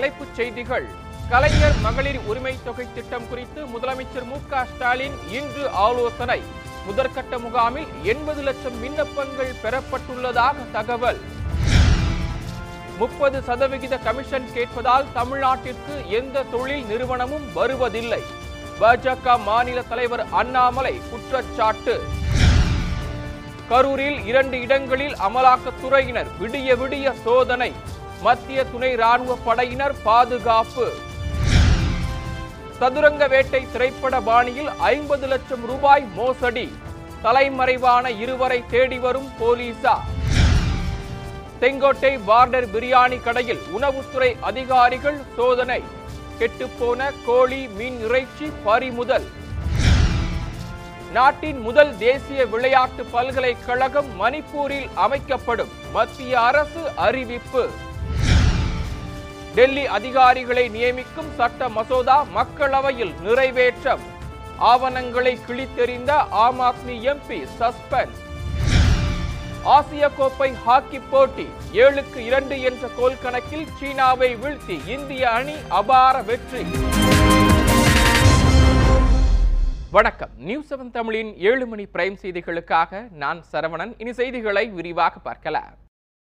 தலைப்புச் செய்திகள். கலைஞர் மகளிர் உரிமை தொகை திட்டம் குறித்து முதலமைச்சர் மு க ஸ்டாலின் இன்று ஆலோசனை. முதற்கட்ட முகாமில் எண்பது லட்சம் விண்ணப்பங்கள் பெறப்பட்டுள்ளதாக தகவல். முப்பது சதவிகித கமிஷன் கேட்பதால் தமிழ்நாட்டிற்கு எந்த தொழில் நிறுவனமும் வருவதில்லை. பாஜக மாநில தலைவர் அண்ணாமலை குற்றச்சாட்டு. கரூரில் இரண்டு இடங்களில் அமலாக்கத்துறையினர் விடிய விடிய சோதனை. மத்திய துணை ராணுவ படையினர் பாதுகாப்பு. சதுரங்க வேட்டை திரைப்பட பாணியில் ஐம்பது லட்சம் ரூபாய் மோசடி. தலைமறைவான இருவரை தேடி வரும் போலீசார் செங்கோட்டை பார்டர் பிரியாணி கடையில் உணவுத்துறை அதிகாரிகள் சோதனை. கெட்டுப்போன கோழி மீன் இறைச்சி பறிமுதல். நாட்டின் முதல் தேசிய விளையாட்டு பல்கலைக்கழகம் மணிப்பூரில் அமைக்கப்படும் மத்திய அரசு அறிவிப்பு. டெல்லி அதிகாரிகளை நியமிக்கும் சட்ட மசோதா மக்களவையில் நிறைவேற்றம். ஆவணங்களை கிழித்தெறிந்த ஆம் ஆத்மி எம்பி சஸ்பெண்ட். ஆசிய கோப்பை ஹாக்கி போட்டி ஏழுக்கு இரண்டு என்ற கோல் கணக்கில் சீனாவை வீழ்த்தி இந்திய அணி அபார வெற்றி. வணக்கம். நியூஸ் செவன் தமிழின் ஏழு மணி பிரைம் செய்திகளுக்காக நான் சரவணன். இனி செய்திகளை விரிவாக பார்க்கலாம்.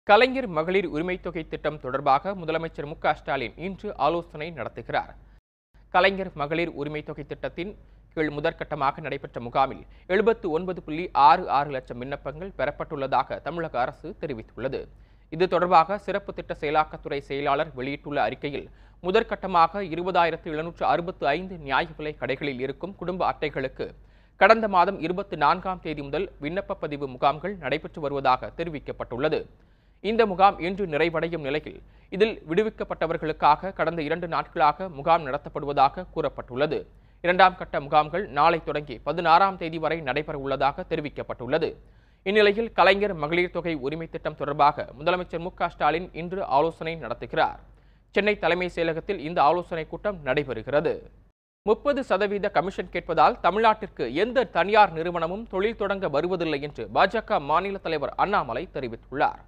கலைஞர் மகளிர் உரிமைத் தொகை திட்டம் தொடர்பாக முதலமைச்சர் மு ஸ்டாலின் இன்று ஆலோசனை நடத்துகிறார். கலைஞர் மகளிர் உரிமைத் தொகை திட்டத்தின் கீழ் முதற்கட்டமாக நடைபெற்ற முகாமில் எழுபத்து ஒன்பது புள்ளி ஆறு ஆறு லட்சம் விண்ணப்பங்கள் பெறப்பட்டுள்ளதாக தமிழக அரசு தெரிவித்துள்ளது. இது தொடர்பாக சிறப்பு திட்ட செயலாக்கத்துறை செயலாளர் வெளியிட்டுள்ள அறிக்கையில் முதற்கட்டமாக இருபதாயிரத்து எழுநூற்று அறுபத்து ஐந்து நியாய விலை கடைகளில் இருக்கும் குடும்ப அட்டைகளுக்கு கடந்த மாதம் இருபத்தி நான்காம் தேதி முதல் விண்ணப்ப பதிவு முகாம்கள் நடைபெற்று வருவதாக தெரிவிக்கப்பட்டுள்ளது. இந்த முகாம் இன்று நிறைவடையும் நிலையில் இதில் விடுவிக்கப்பட்டவர்களுக்காக கடந்த இரண்டு நாட்களாக முகாம் நடத்தப்படுவதாக கூறப்பட்டுள்ளது. இரண்டாம் கட்ட முகாம்கள் நாளை தொடங்கி பதினாறாம் தேதி வரை நடைபெற உள்ளதாக தெரிவிக்கப்பட்டுள்ளது. இந்நிலையில் கலைஞர் மகளிர் தொகை உரிமை திட்டம் தொடர்பாக முதலமைச்சர் மு ஸ்டாலின் இன்று ஆலோசனை நடத்துகிறார். சென்னை தலைமைச் செயலகத்தில் இந்த ஆலோசனை கூட்டம் நடைபெறுகிறது. முப்பது சதவீத கமிஷன் கேட்பதால் தமிழ்நாட்டிற்கு எந்த தனியார் நிறுவனமும் தொழில் தொடங்க வருவதில்லை என்று பாஜக மாநில தலைவர் அண்ணாமலை தெரிவித்துள்ளார்.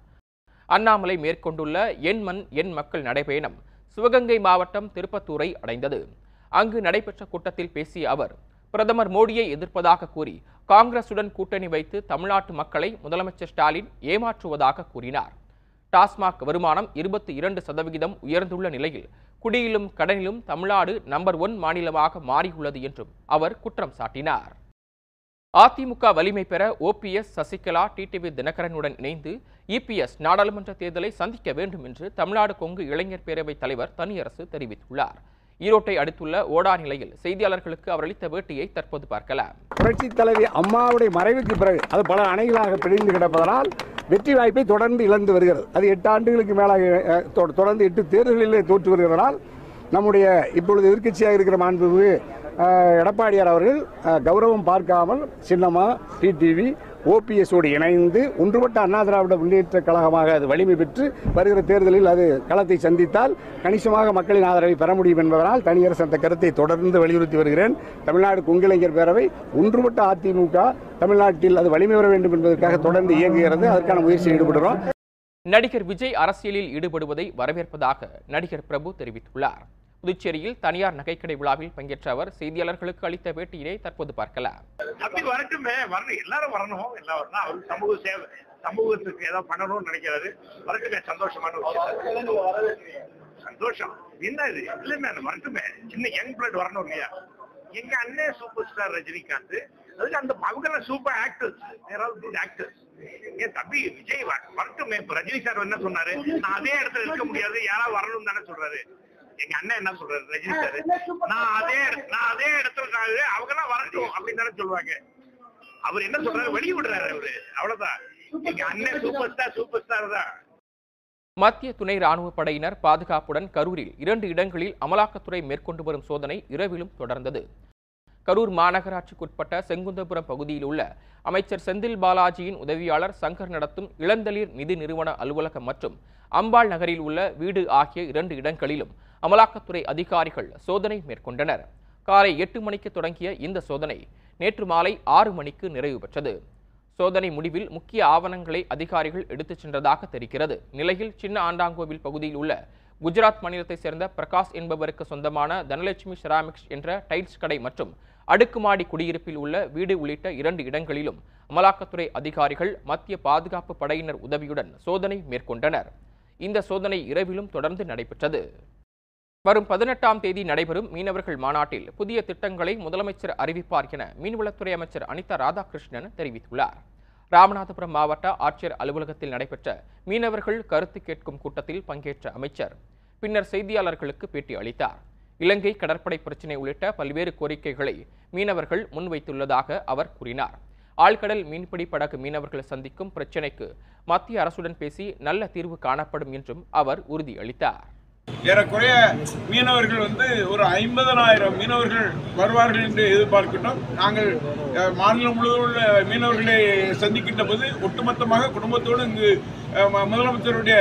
அண்ணாமலை மேற்கொண்டுள்ள என் மண் என் மக்கள் நடைபயணம் சிவகங்கை மாவட்டம் திருப்பத்தூரை அடைந்தது. அங்கு நடைபெற்ற கூட்டத்தில் பேசிய அவர் பிரதமர் மோடியை எதிர்ப்பதாக கூறி காங்கிரசுடன் கூட்டணி வைத்து தமிழ்நாட்டு மக்களை முதலமைச்சர் ஸ்டாலின் ஏமாற்றுவதாக கூறினார். டாஸ்மாக் வருமானம் இருபத்தி இரண்டு சதவிகிதம் உயர்ந்துள்ள நிலையில் குடியிலும் கடனிலும் தமிழ்நாடு நம்பர் ஒன் மாநிலமாக மாறியுள்ளது என்றும் அவர் குற்றம் சாட்டினார். அதிமுக வலிமை பெற ஓபிஎஸ் சசிகலா டிடிவி தினகரனுடன் இணைந்து இபிஎஸ் நாடாளுமன்ற தேர்தலை சந்திக்க வேண்டும் என்று தமிழ்நாடு கொங்கு இளைஞர் பேரவைத் தலைவர் தனியரசு தெரிவித்துள்ளார். ஈரோட்டை அடுத்துள்ள ஓடா நிலையில் செய்தியாளர்களுக்கு அவர் அளித்த பேட்டியை தற்போது பார்க்கலாம். புரட்சி தலைவி அம்மாவுடைய மறைவுக்கு பிறகு அது பல அணைகளாக பிரிந்து கிடப்பதனால் வெற்றி வாய்ப்பை தொடர்ந்து இழந்து வருகிறது. அது எட்டு ஆண்டுகளுக்கு மேலாக தொடர்ந்து எட்டு தேர்தல்களிலே தோற்று வருகிறதால் நம்முடைய இப்பொழுது எதிர்க்கட்சியாக இருக்கிற மாண்புமிகு எடப்பாடியார் அவர்கள் கௌரவம் பார்க்காமல் சின்னமா டிடிவி ஓபிஎஸோடு இணைந்து ஒன்றுபட்ட அண்ணா திராவிட முன்னேற்ற கழகமாக அது வலிமை பெற்று வருகிற தேர்தலில் அது களத்தை சந்தித்தால் கணிசமாக மக்களின் ஆதரவை பெற முடியும் என்பதனால் தனியரசு அந்த கருத்தை தொடர்ந்து வலியுறுத்தி வருகிறேன். தமிழ்நாடு கொங்கிளைஞர் பேரவை ஒன்றுபட்ட அதிமுக தமிழ்நாட்டில் அது வலிமை பெற வேண்டும் என்பதற்காக தொடர்ந்து இயங்குகிறது. அதற்கான முயற்சியில் ஈடுபடுகிறோம். நடிகர் விஜய் அரசியலில் ஈடுபடுவதை வரவேற்பதாக நடிகர் பிரபு தெரிவித்துள்ளார். புதுச்சேரியில் தனியார் நகைக்கடை விழாவில் பங்கேற்ற அவர் செய்தியாளர்களுக்கு அளித்த பேட்டியினை தற்போது பார்க்கலாம். அப்படி வரட்டுமே வரணும். எல்லாரும் வரணும். எல்லாம் வரணும் அவரு சமூக சேவை சமூகத்துக்கு ஏதாவது பண்ணணும்னு நினைக்கிறாரு. வரட்டுமே சந்தோஷமான சந்தோஷம். என்ன இது? இல்லைமே வரட்டுமே. சின்ன யங் பிளட் வரணும் இல்லையா? எங்க அண்ணன் சூப்பர் ஸ்டார் ரஜினிகாந்த். அதுக்கு அந்த அவங்க சூப்பர் ஆக்டர்ஸ் குட் ஆக்டர்ஸ் என் தம்பி விஜய் வரட்டுமே. ரஜினி சார் என்ன சொன்னாரு? நான் அதே இடத்துல இருக்க முடியாது. யாராவது வரணும் தானே சொல்றாரு. எங்க அண்ணன் என்ன சொல்றாரு ரஜினி சார்? நான் அதே நான் அதே இடத்துல அவங்க எல்லாம் வரட்டும் அப்படின்னு தானே சொல்லுவாங்க. அவர் என்ன சொல்றாரு? வெளிய விடுறாரு அவரு. அவ்வளவுதான். எங்க அண்ணன் சூப்பர் ஸ்டார் சூப்பர் ஸ்டார் தான். மத்திய துணை ராணுவ படையினர் பாதுகாப்புடன் கரூரில் இரண்டு இடங்களில் அமலாக்கத்துறை மேற்கொண்டு வரும் சோதனை இரவிலும் தொடர்ந்தது. கரூர் மாநகராட்சிக்குட்பட்ட செங்குந்தபுரம் பகுதியில் உள்ள அமைச்சர் செந்தில் பாலாஜியின் உதவியாளர் சங்கர் நடத்தும் இளந்தளிர் நிதி நிறுவன அலுவலகம் மற்றும் அம்பாள் நகரில் உள்ள வீடு ஆகிய இரண்டு இடங்களிலும் அமலாக்கத்துறை அதிகாரிகள் சோதனை மேற்கொண்டனர். காலை எட்டு மணிக்கு தொடங்கிய இந்த சோதனை நேற்று மாலை ஆறு மணிக்கு நிறைவு பெற்றது. சோதனை முடிவில் முக்கிய ஆவணங்களை அதிகாரிகள் எடுத்துச் சென்றதாக தெரிகிறது. நிலையில் சின்ன ஆண்டாங்கோவில் பகுதியில் உள்ள குஜராத் மாநிலத்தைச் சேர்ந்த பிரகாஷ் என்பவருக்கு சொந்தமான தனலட்சுமி செராமிக்ஸ் என்ற டைல்ஸ் கடை மற்றும் அடுக்குமாடி குடியிருப்பில் உள்ள வீடு உள்ளிட்ட இரண்டு இடங்களிலும் அமலாக்கத்துறை அதிகாரிகள் மத்திய பாதுகாப்பு படையினர் உதவியுடன் சோதனை மேற்கொண்டனர். இந்த சோதனை இரவிலும் தொடர்ந்து நடைபெற்றது. வரும் பதினெட்டாம் தேதி நடைபெறும் மீனவர்கள் மாநாட்டில் புதிய திட்டங்களை முதலமைச்சர் அறிவிப்பார் என மீன்வளத்துறை அமைச்சர் அனிதா ராதாகிருஷ்ணன் தெரிவித்துள்ளார். ராமநாதபுரம் மாவட்ட ஆட்சியர் அலுவலகத்தில் நடைபெற்ற மீனவர்கள் கருத்து கேட்கும் கூட்டத்தில் பங்கேற்ற அமைச்சர் பின்னர் செய்தியாளர்களுக்கு பேட்டி அளித்தார். இலங்கை கடற்படை பிரச்சினை உள்ளிட்ட பல்வேறு கோரிக்கைகளை மீனவர்கள் முன்வைத்துள்ளதாக அவர் கூறினார். ஆழ்கடல் மீன்பிடி படகு மீனவர்கள் சந்திக்கும் பிரச்சினைக்கு மத்திய அரசுடன் பேசி நல்ல தீர்வு காணப்படும் என்றும் அவர் உறுதியளித்தார். ஏறக்குறைய மீனவர்கள் வந்து ஒரு ஐம்பதனாயிரம் மீனவர்கள் வருவார்கள் என்று எதிர்பார்க்கின்றோம். நாங்கள் மாநிலம் முழுவதும் உள்ள மீனவர்களை சந்திக்கின்ற போது ஒட்டுமொத்தமாக குடும்பத்தோடு இங்கு முதலமைச்சருடைய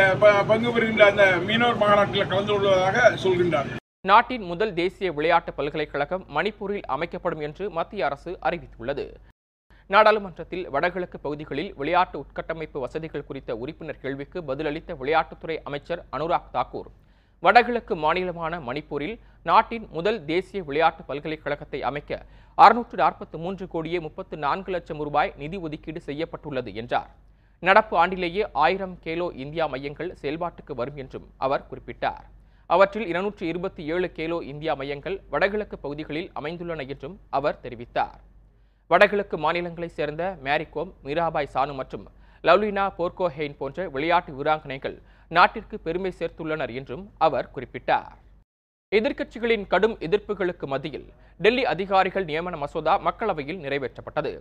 பங்கு பெறுகின்ற அந்த மீனவர் மாநாட்டில் கலந்து கொள்வதாக சொல்கின்றார். நாட்டின் முதல் தேசிய விளையாட்டு பல்கலைக்கழகம் மணிப்பூரில் அமைக்கப்படும் என்று மத்திய அரசு அறிவித்துள்ளது. நாடாளுமன்றத்தில் வடகிழக்கு பகுதிகளில் விளையாட்டு உட்கட்டமைப்பு வசதிகள் குறித்த உறுப்பினர் கேள்விக்கு பதிலளித்த விளையாட்டுத்துறை அமைச்சர் அனுராக் தாக்கூர் வடகிழக்கு மாநிலமான மணிப்பூரில் நாட்டின் முதல் தேசிய விளையாட்டு பல்கலைக்கழகத்தை அமைக்க அறுநூற்று நாற்பத்தி மூன்று கோடியே முப்பத்து நான்கு லட்சம் ரூபாய் நிதி ஒதுக்கீடு செய்யப்பட்டுள்ளது என்றார். நடப்பு ஆண்டிலேயே ஆயிரம் கேலோ இந்தியா மையங்கள் செயல்பாட்டுக்கு வரும் என்றும் அவர் குறிப்பிட்டார். அவற்றில் இருநூற்று இருபத்தி ஏழு கேலோ இந்தியா மையங்கள் வடகிழக்கு பகுதிகளில் அமைந்துள்ளன என்றும் அவர் தெரிவித்தார். வடகிழக்கு மாநிலங்களைச் சேர்ந்த மேரிகோம் மீராபாய் சானு மற்றும் லவ்லினா போர்கோஹெயின் போன்ற விளையாட்டு வீராங்கனைகள் நாட்டிற்கு பெருமை சேர்த்துள்ளனர் என்றும் அவர் குறிப்பிட்டார். எதிர்க்கட்சிகளின் கடும் எதிர்ப்புகளுக்கு மத்தியில் டெல்லி அதிகாரிகள் நியமன மசோதா மக்களவையில் நிறைவேற்றப்பட்டது.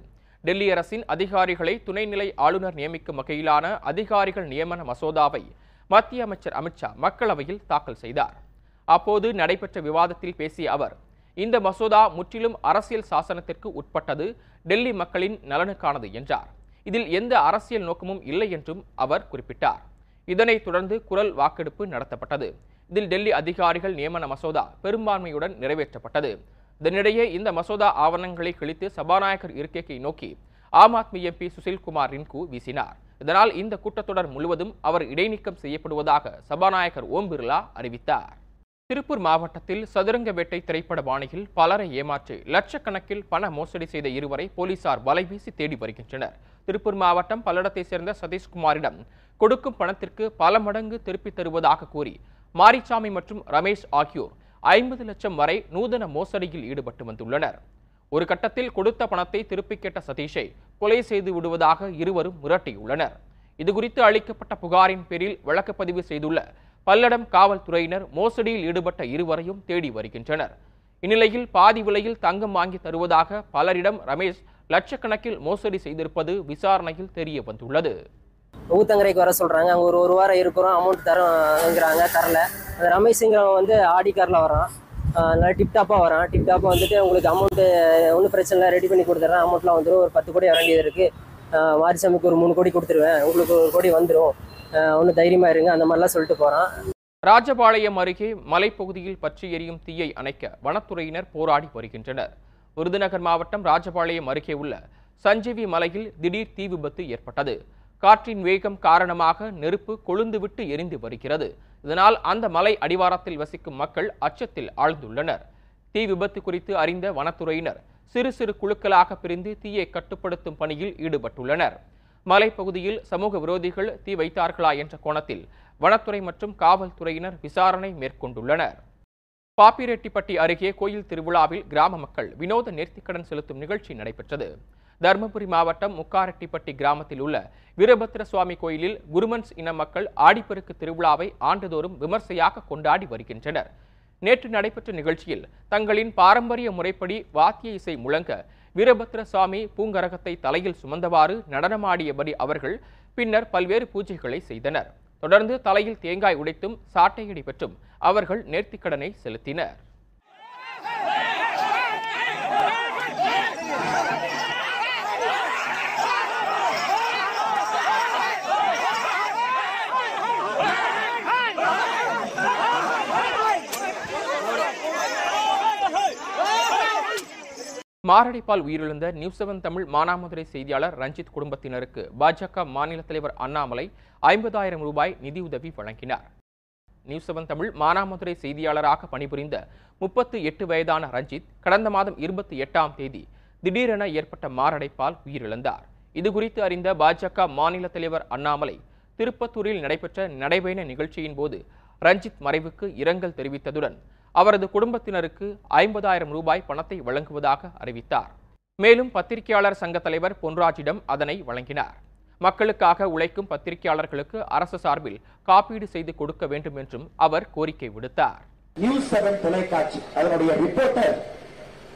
டெல்லி அரசின் அதிகாரிகளை துணைநிலை ஆளுநர் நியமிக்கும் வகையிலான அதிகாரிகள் நியமன மசோதாவை மத்திய அமைச்சர் அமித்ஷா மக்களவையில் தாக்கல் செய்தார். அப்போது நடைபெற்ற விவாதத்தில் பேசிய அவர் இந்த மசோதா முற்றிலும் அரசியல் சாசனத்திற்கு உட்பட்டது டெல்லி மக்களின் நலனுக்கானது என்றார். இதில் எந்த அரசியல் நோக்கமும் இல்லை என்றும் அவர் குறிப்பிட்டார். இதனைத் தொடர்ந்து குரல் வாக்கெடுப்பு நடத்தப்பட்டது. இதில் டெல்லி அதிகாரிகள் நியமன மசோதா பெரும்பான்மையுடன் நிறைவேற்றப்பட்டது. இதனிடையே இந்த மசோதா ஆவணங்களை கிழித்து சபாநாயகர் இருக்கையை நோக்கி ஆம் ஆத்மி எம்பி சுசில்குமார் ரின்கு வீசினார். இதனால் இந்த கூட்டத்தொடர் முழுவதும் அவர் இடைநீக்கம் செய்யப்படுவதாக சபாநாயகர் ஓம் பிர்லா அறிவித்தார். திருப்பூர் மாவட்டத்தில் சதுரங்க வேட்டை திரைப்பட பாணியில் பலரை ஏமாற்றி லட்சக்கணக்கில் பண மோசடி செய்த இருவரை போலீசார் வலைவீசி தேடி வருகின்றனர். திருப்பூர் மாவட்டம் பல்லடத்தைச் சேர்ந்த சதீஷ்குமாரிடம் கொடுக்கும் பணத்திற்கு பல மடங்கு திருப்பித் தருவதாக கூறி மாரிசாமி மற்றும் ரமேஷ் ஆகியோர் ஐம்பது லட்சம் வரை நூதன மோசடியில் ஈடுபட்டு வந்துள்ளனர். ஒரு கட்டத்தில் கொடுத்த பணத்தை திருப்பிக் கேட்ட சதீஷை கொலை செய்து விடுவதாக இருவரும் மிரட்டியுள்ளனர். இதுகுறித்து அளிக்கப்பட்ட புகாரின் பேரில் வழக்குப்பதிவு செய்துள்ள பல்லடம் காவல்துறையினர் மோசடியில் ஈடுபட்ட இருவரையும் தேடி வருகின்றனர். இந்நிலையில் பாதி விலையில் தங்கம் வாங்கி தருவதாக பலரிடம் ரமேஷ் லட்சக்கணக்கில் மோசடி செய்திருப்பது விசாரணையில் தெரிய வந்துள்ளது. ஊத்தங்கரைக்கு வர சொல்கிறாங்க அங்கே ஒரு ஒரு வாரம் இருக்கிறோம். அமௌண்ட் தரோங்கிறாங்க. தரல. அந்த ரமேஷுங்கிறவன் வந்து ஆடி வரான். நல்லா டிப்டாப்பாக வரான். டிப்டாப்பாக வந்துட்டு உங்களுக்கு அமௌண்ட்டு ஒன்றும் பிரச்சனை இல்லை. ரெடி பண்ணி கொடுத்துட்றேன் அமௌண்ட்லாம் வந்துடும் ஒரு பத்து கோடி வர வேண்டியது இருக்குது மாரிசாமிக்கு ஒரு மூணு கோடி கொடுத்துருவேன். உங்களுக்கு ஒரு கோடி வந்துடும் ஒன்றும் தைரியமாக இருங்க. அந்த மாதிரிலாம் சொல்லிட்டு போகிறான் ராஜபாளையம் அருகே மலைப்பகுதியில் பற்றி எரியும் தீயை அணைக்க வனத்துறையினர் போராடி வருகின்றனர். விருதுநகர் மாவட்டம் ராஜபாளையம் அருகே உள்ள சஞ்சீவி மலையில் திடீர் தீ விபத்து ஏற்பட்டது. காற்றின் வேகம் காரணமாக நெருப்பு கொழுந்துவிட்டு எரிந்து வருகிறது. இதனால் அந்த மலை அடிவாரத்தில் வசிக்கும் மக்கள் அச்சத்தில் ஆழ்ந்துள்ளனர். தீ விபத்து குறித்து அறிந்த வனத்துறையினர் சிறு சிறு குழுக்களாக பிரிந்து தீயை கட்டுப்படுத்தும் பணியில் ஈடுபட்டுள்ளனர். மலைப்பகுதியில் சமூக விரோதிகள் தீ வைத்தார்களா என்ற கோணத்தில் வனத்துறை மற்றும் காவல்துறையினர் விசாரணை மேற்கொண்டுள்ளனர். பாப்பிரெட்டிப்பட்டி அருகே கோயில் திருவிழாவில் கிராம மக்கள் வினோத நேர்த்திக்கடன் செலுத்தும் நிகழ்ச்சி நடைபெற்றது. தருமபுரி மாவட்டம் முக்காரெட்டிப்பட்டி கிராமத்தில் உள்ள வீரபத்திர சுவாமி கோயிலில் குருமன்ஸ் இன மக்கள் ஆடிப்பெருக்கு திருவிழாவை ஆண்டுதோறும் விமர்சையாக கொண்டாடி வருகின்றனர். நேற்று நடைபெற்ற நிகழ்ச்சியில் தங்களின் பாரம்பரிய முறைப்படி வாத்திய இசை முழங்க வீரபத்திர சுவாமி பூங்கரகத்தை தலையில் சுமந்தவாறு நடனமாடியபடி அவர்கள் பின்னர் பல்வேறு பூஜைகளை செய்தனர். தொடர்ந்து தலையில் தேங்காய் உடைத்தும் சாட்டையடி பெற்றும் அவர்கள் நேர்த்திக்கடனை செலுத்தினர். மாரடைப்பால் உயிரிழந்த நியூஸ் செவன் தமிழ் மானாமதுரை செய்தியாளர் ரஞ்சித் குடும்பத்தினருக்கு பாஜக மாநில தலைவர் அண்ணாமலை ஐம்பதாயிரம் ரூபாய் நிதியுதவி வழங்கினார். நியூஸ் செவன் தமிழ் மானாமதுரை செய்தியாளராக பணிபுரிந்த முப்பத்து எட்டு வயதான ரஞ்சித் கடந்த மாதம் இருபத்தி எட்டாம் தேதி திடீரென ஏற்பட்ட மாரடைப்பால் உயிரிழந்தார். இதுகுறித்து அறிந்த பாஜக மாநில தலைவர் அண்ணாமலை திருப்பத்தூரில் நடைபெற்ற நடைபயண நிகழ்ச்சியின் போது ரஞ்சித் மறைவுக்கு இரங்கல் தெரிவித்ததுடன் அவரது குடும்பத்தினருக்கு ஐம்பதாயிரம் ரூபாய் பணத்தை வழங்குவதாக அறிவித்தார். மேலும் பத்திரிகையாளர் சங்க தலைவர் பொன்ராஜிடம் அதனை வழங்கினார். மக்களுக்காக உழைக்கும் பத்திரிகையாளர்களுக்கு அரசு சார்பில் காப்பீடு செய்து கொடுக்க வேண்டும் என்றும் அவர் கோரிக்கை விடுத்தார். நியூஸ் செவன் தொலைக்காட்சி அதனுடைய ரிப்போர்ட்டர்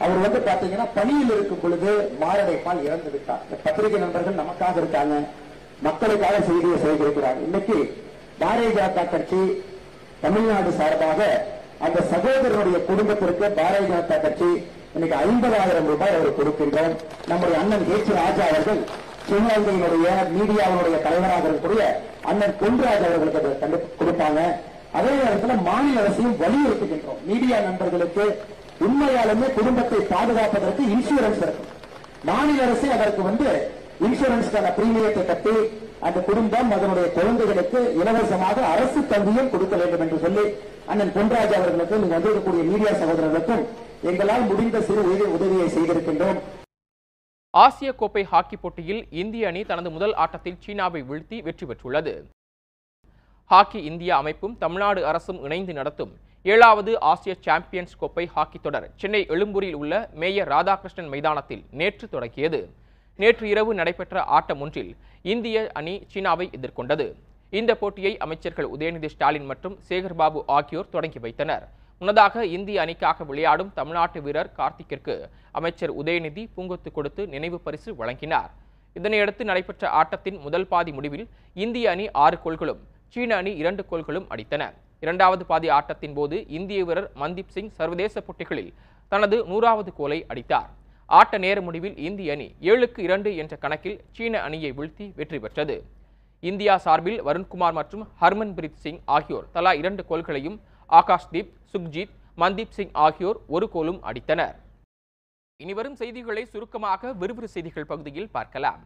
அவர் வந்து பாத்தீங்கன்னா பணியில் இருக்கும் பொழுது மாரடைப்பால் இறந்து விட்டார். பத்திரிகை நண்பர்கள் நமக்காக இருக்காங்க. மக்களுக்காக செய்தியை செய்திருக்கிறார் இன்னைக்கு பாரதிய ஜனதா கட்சி தமிழ்நாடு சார்பாக அந்த சகோதரனுடைய குடும்பத்திற்கு பாரதிய ஜனதா கட்சி இன்னைக்கு ஐம்பதாயிரம் ரூபாய் அவர் கொடுக்கின்றோம். நம்முடைய அண்ணன் கே ராஜா அவர்கள் சிவகங்கையினுடைய மீடியாவினுடைய தலைவராக இருக்கக்கூடிய அண்ணன் பொன்ராஜ் அவர்களுக்கு அதை கொடுப்பாங்க. அதே நேரத்தில் மாநில அரசையும் வலியுறுத்துகின்றோம். மீடியா நண்பர்களுக்கு உண்மையாலுமே குடும்பத்தை பாதுகாப்பதற்கு இன்சூரன்ஸ் இருக்கும். மாநில அரசு அதற்கு வந்து இன்சூரன்ஸ்க்கான பிரீமியத்தை கட்டி அந்த குடும்பம் அதனுடைய குழந்தைகளுக்கு இலவசமாக அரசு கல்வியும் கொடுக்க வேண்டும் என்று சொல்லி அண்ணன் பொன்ராஜ் அவர்களுக்கும் இங்கு வந்திருக்கக்கூடிய மீடியா சகோதரர்களுக்கும் எங்களால் முடிந்த சிறு உதவி உதவியை செய்திருக்கின்றோம். ஆசிய கோப்பை ஹாக்கி போட்டியில் இந்திய அணி தனது முதல் ஆட்டத்தில் சீனாவை வீழ்த்தி வெற்றி பெற்றுள்ளது. ஹாக்கி இந்தியா அமைப்பும் தமிழ்நாடு அரசும் இணைந்து நடத்தும் ஏழாவது ஆசிய சாம்பியன்ஸ் கோப்பை ஹாக்கி தொடர் சென்னை எழும்பூரில் உள்ள மேயர் ராதாகிருஷ்ணன் மைதானத்தில் நேற்று தொடங்கியது. நேற்று இரவு நடைபெற்ற ஆட்டம் ஒன்றில் இந்திய அணி சீனாவை எதிர்கொண்டது. இந்த போட்டியை அமைச்சர்கள் உதயநிதி ஸ்டாலின் மற்றும் சேகர்பாபு ஆகியோர் தொடங்கி வைத்தனர். முன்னதாக இந்திய அணிக்காக விளையாடும் தமிழ்நாட்டு வீரர் கார்த்திக்கிற்கு அமைச்சர் உதயநிதி பூங்கொத்து கொடுத்து நினைவு பரிசு வழங்கினார். இதனையடுத்து நடைபெற்ற ஆட்டத்தின் முதல் பாதி முடிவில் இந்திய அணி ஆறு கோல்களும் சீன அணி இரண்டு கோல்களும் அடித்தன. இரண்டாவது பாதி ஆட்டத்தின் போது இந்திய வீரர் மன்தீப் சிங் சர்வதேச போட்டிகளில் தனது நூறாவது கோலை அடித்தார். ஆட்ட நேர முடிவில் இந்திய அணி ஏழுக்கு இரண்டு என்ற கணக்கில் சீன அணியை வீழ்த்தி வெற்றி பெற்றது. இந்தியா சார்பில் வருண்குமார் மற்றும் ஹர்மன்பிரீத் சிங் ஆகியோர் தலா இரண்டு கோல்களையும் ஆகாஷ்தீப் சுக்ஜித் மன்தீப் சிங் ஆகியோர் ஒரு கோலும் அடித்தனர். இனிவரும் செய்திகளை சுருக்கமாக விறுவிறு செய்திகள் பகுதியில் பார்க்கலாம்.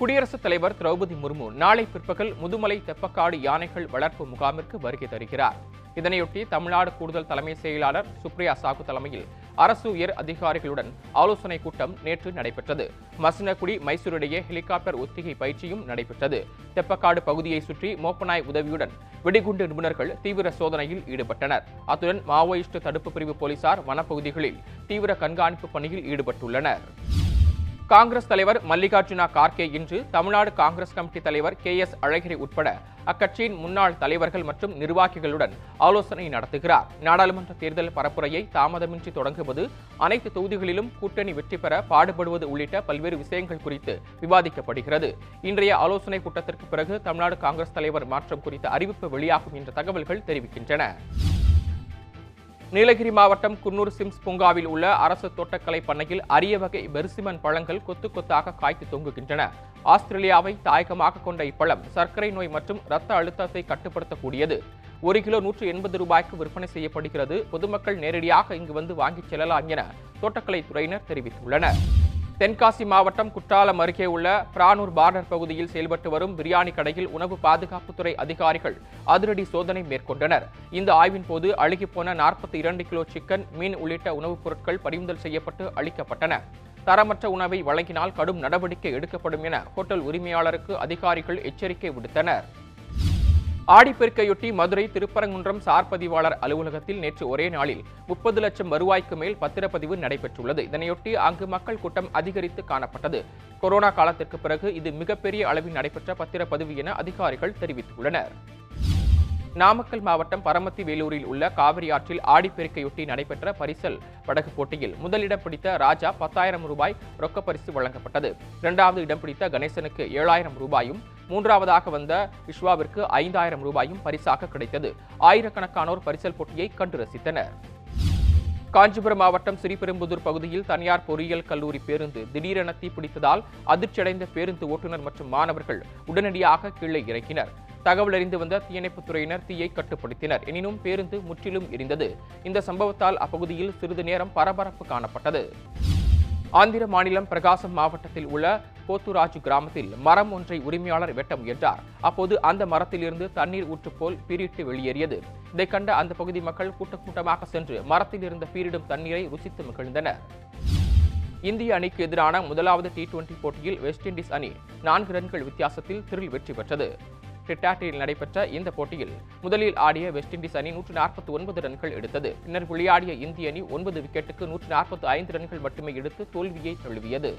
குடியரசுத் தலைவர் திரௌபதி முர்மு நாளை பிற்பகல் முதுமலை தெப்பக்காடு யானைகள் வளர்ப்பு முகாமிற்கு வருகை தருகிறார். இதனையொட்டி தமிழ்நாடு கூடுதல் தலைமை செயலாளர் சுப்ரியா சாகு தலைமையில் அரசு உயர் அதிகாரிகளுடன் ஆலோசனைக் கூட்டம் நேற்று நடைபெற்றது. மசினகுடி மைசூர் இடையே ஹெலிகாப்டர் ஒத்திகை பயிற்சியும் நடைபெற்றது. தெப்பக்காடு பகுதியை சுற்றி மோப்பனாய் உதவியுடன் வெடிகுண்டு நிபுணர்கள் தீவிர சோதனையில் ஈடுபட்டனர். அத்துடன் மாவோயிஸ்ட் தடுப்பு பிரிவு போலீசார் வனப்பகுதிகளில் தீவிர கண்காணிப்பு பணியில் ஈடுபட்டுள்ளனர். காங்கிரஸ் தலைவர் மல்லிகார்ஜுனா கார்கே இன்று தமிழ்நாடு காங்கிரஸ் கமிட்டி தலைவர் கே எஸ் அழகிரி உட்பட அக்கட்சியின் முன்னாள் தலைவர்கள் மற்றும் நிர்வாகிகளுடன் ஆலோசனை நடத்துகிறார். நாடாளுமன்ற தேர்தல் பரப்புரையை தாமதமின்றி தொடங்குவது அனைத்து தொகுதிகளிலும் கூட்டணி வெற்றி பெற பாடுபடுவது உள்ளிட்ட பல்வேறு விஷயங்கள் குறித்து விவாதிக்கப்படுகிறது. இன்றைய ஆலோசனை கூட்டத்திற்கு பிறகு தமிழ்நாடு காங்கிரஸ் தலைவர் மாற்றம் குறித்த அறிவிப்பு வெளியாகும் என்ற தகவல்கள் தெரிவிக்கின்றன. நீலகிரி மாவட்டம் குன்னூர் சிம்ஸ் பூங்காவில் உள்ள அரசு தோட்டக்கலை பண்ணையில் அரிய வகை பெர்சிமன் பழங்கள் கொத்து கொத்தாக காய்த்து தொங்குகின்றன. ஆஸ்திரேலியாவை தாயகமாக கொண்ட இப்பழம் சர்க்கரை நோய் மற்றும் இரத்த அழுத்தத்தை கட்டுப்படுத்தக்கூடியது. ஒரு கிலோ நூற்று எண்பது ரூபாய்க்கு விற்பனை செய்யப்படுகிறது. பொதுமக்கள் நேரடியாக இங்கு வந்து வாங்கிச் செல்லலாம் என தோட்டக்கலை துறையினர் தெரிவித்துள்ளனர். தென்காசி மாவட்டம் குற்றாலம் அருகே உள்ள பிரானூர் பார்டர் பகுதியில் செயல்பட்டு வரும் பிரியாணி கடையில் உணவு பாதுகாப்புத்துறை அதிகாரிகள் அதிரடி சோதனை மேற்கொண்டனர். இந்த ஆய்வின் போது அழுகிப்போன நாற்பத்தி இரண்டு கிலோ சிக்கன் மீன் உள்ளிட்ட உணவுப் பொருட்கள் பறிமுதல் செய்யப்பட்டு அளிக்கப்பட்டன. தரமற்ற உணவை வழங்கினால் கடும் நடவடிக்கை எடுக்கப்படும் என ஹோட்டல் உரிமையாளருக்கு அதிகாரிகள் எச்சரிக்கை விடுத்தனர். ஆடிப்பெருக்கையொட்டி மதுரை திருப்பரங்குன்றம் சார் பதிவாளர் அலுவலகத்தில் நேற்று ஒரே நாளில் முப்பது லட்சம் வருவாய்க்கு மேல் பத்திரப்பதிவு நடைபெற்றுள்ளது. இதனையொட்டி அங்கு மக்கள் கூட்டம் அதிகரித்து காணப்பட்டது. கொரோனா காலத்திற்கு பிறகு இது மிகப்பெரிய அளவில் நடைபெற்ற பத்திரப்பதிவு என அதிகாரிகள் தெரிவித்துள்ளனர். நாமக்கல் மாவட்டம் பரமத்தி வேலூரில் உள்ள காவிரி ஆற்றில் ஆடிப்பெருக்கையொட்டி நடைபெற்ற பரிசல் படகு போட்டியில் முதலிடம் பிடித்த ராஜா பத்தாயிரம் ரூபாய் ரொக்க பரிசு வழங்கப்பட்டது. இரண்டாவது இடம் பிடித்த கணேசனுக்கு ஏழாயிரம் ரூபாயும் மூன்றாவதாக வந்த இஷ்வாவிற்கு ஐந்தாயிரம் ரூபாயும் பரிசாக கிடைத்தது. ஆயிரக்கணக்கானோர் பரிசல் போட்டியை கண்டு ரசித்தனர். காஞ்சிபுரம் மாவட்டம் ஸ்ரீபெரும்புதூர் பகுதியில் தனியார் பொறியியல் கல்லூரி பேருந்து திடீரென தீப்பிடித்ததால் அதிர்ச்சியடைந்த பேருந்து ஓட்டுநர் மற்றும் மாணவர்கள் உடனடியாக கீழே இறக்கினர் தகவல் அறிந்து வந்த தீயணைப்புத் துறையினர் தீயை கட்டுப்படுத்தினர். எனினும் பேருந்து முற்றிலும் எரிந்தது. இந்த சம்பவத்தால் அப்பகுதியில் சிறிது நேரம் பரபரப்பு காணப்பட்டது. ஆந்திர மாநிலம் பிரகாசம் மாவட்டத்தில் உள்ள போத்துராஜு கிராமத்தில் மரம் ஒன்றை உரிமையாளர் வெட்ட முயன்றார். அப்போது அந்த மரத்திலிருந்து தண்ணீர் ஊற்று போல் பீரிட்டு வெளியேறியது. இதை கண்ட அந்த பகுதி மக்கள் கூட்ட கூட்டமாக சென்று மரத்தில் இருந்த பீரிடும் தண்ணீரை ருசித்து மகிழ்ந்தனர். இந்திய அணிக்கு எதிரான முதலாவது டி டுவெண்டி போட்டியில் வெஸ்ட் இண்டீஸ் அணி நான்கு ரன்கள் வித்தியாசத்தில் திரில் வெற்றி பெற்றது. டிட்டாட்டில் நடைபெற்ற இந்த போட்டியில் முதலில் ஆடிய வெஸ்ட் இண்டீஸ் அணி நூற்று நாற்பத்தி ஒன்பது ரன்கள் எடுத்தது. பின்னர் விளையாடிய இந்திய அணி ஒன்பது விக்கெட்டுக்கு நூற்று நாற்பத்தி ஐந்து ரன்கள் மட்டுமே எடுத்து தோல்வியை தழுவியது.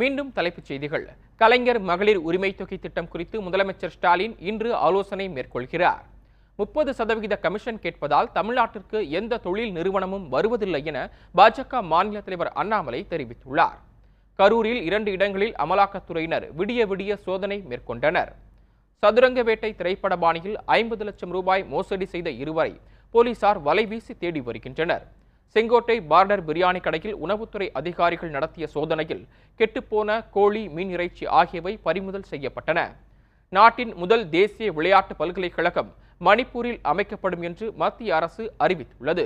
மீண்டும் தலைப்புச் செய்திகள். கலைஞர் மகளிர் உரிமை தொகை திட்டம் குறித்து முதலமைச்சர் ஸ்டாலின் இன்று ஆலோசனை மேற்கொள்கிறார். முப்பது சதவிகித கமிஷன் கேட்பதால் தமிழ்நாட்டிற்கு எந்த தொழில் நிறுவனமும் வருவதில்லை என பாஜக மாநில தலைவர் அண்ணாமலை தெரிவித்துள்ளார். கரூரில் இரண்டு இடங்களில் அமலாக்கத்துறையினர் விடிய விடிய சோதனை மேற்கொண்டனர். சதுரங்க வேட்டை திரைப்பட பாணியில் ஐம்பது லட்சம் ரூபாய் மோசடி செய்த இருவரை போலீசார் வலைவீசி தேடி வருகின்றனர். செங்கோட்டை பார்டர் பிரியாணி கடையில் உணவுத்துறை அதிகாரிகள் நடத்திய சோதனையில் கெட்டுப்போன கோழி மீன் இறைச்சி ஆகியவை பறிமுதல் செய்யப்பட்டன. நாட்டின் முதல் தேசிய விளையாட்டு பல்கலைக்கழகம் மணிப்பூரில் அமைக்கப்படும் என்று மத்திய அரசு அறிவித்துள்ளது.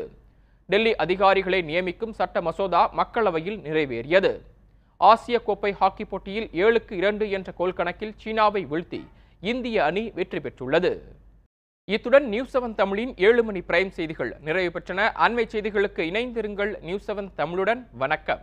டெல்லி அதிகாரிகளை நியமிக்கும் சட்ட மசோதா மக்களவையில் நிறைவேறியது. ஆசிய கோப்பை ஹாக்கி போட்டியில் ஏழுக்கு இரண்டு என்ற கோல் கணக்கில் சீனாவை வீழ்த்தி இந்திய அணி வெற்றி பெற்றுள்ளது. இத்துடன் நியூஸ் செவன் தமிழின் ஏழு மணி பிரைம் செய்திகள் நிறைவு பெற்றன. அண்மை செய்திகளுக்கு இணைந்திருங்கள் நியூஸ் செவன் தமிழுடன். வணக்கம்.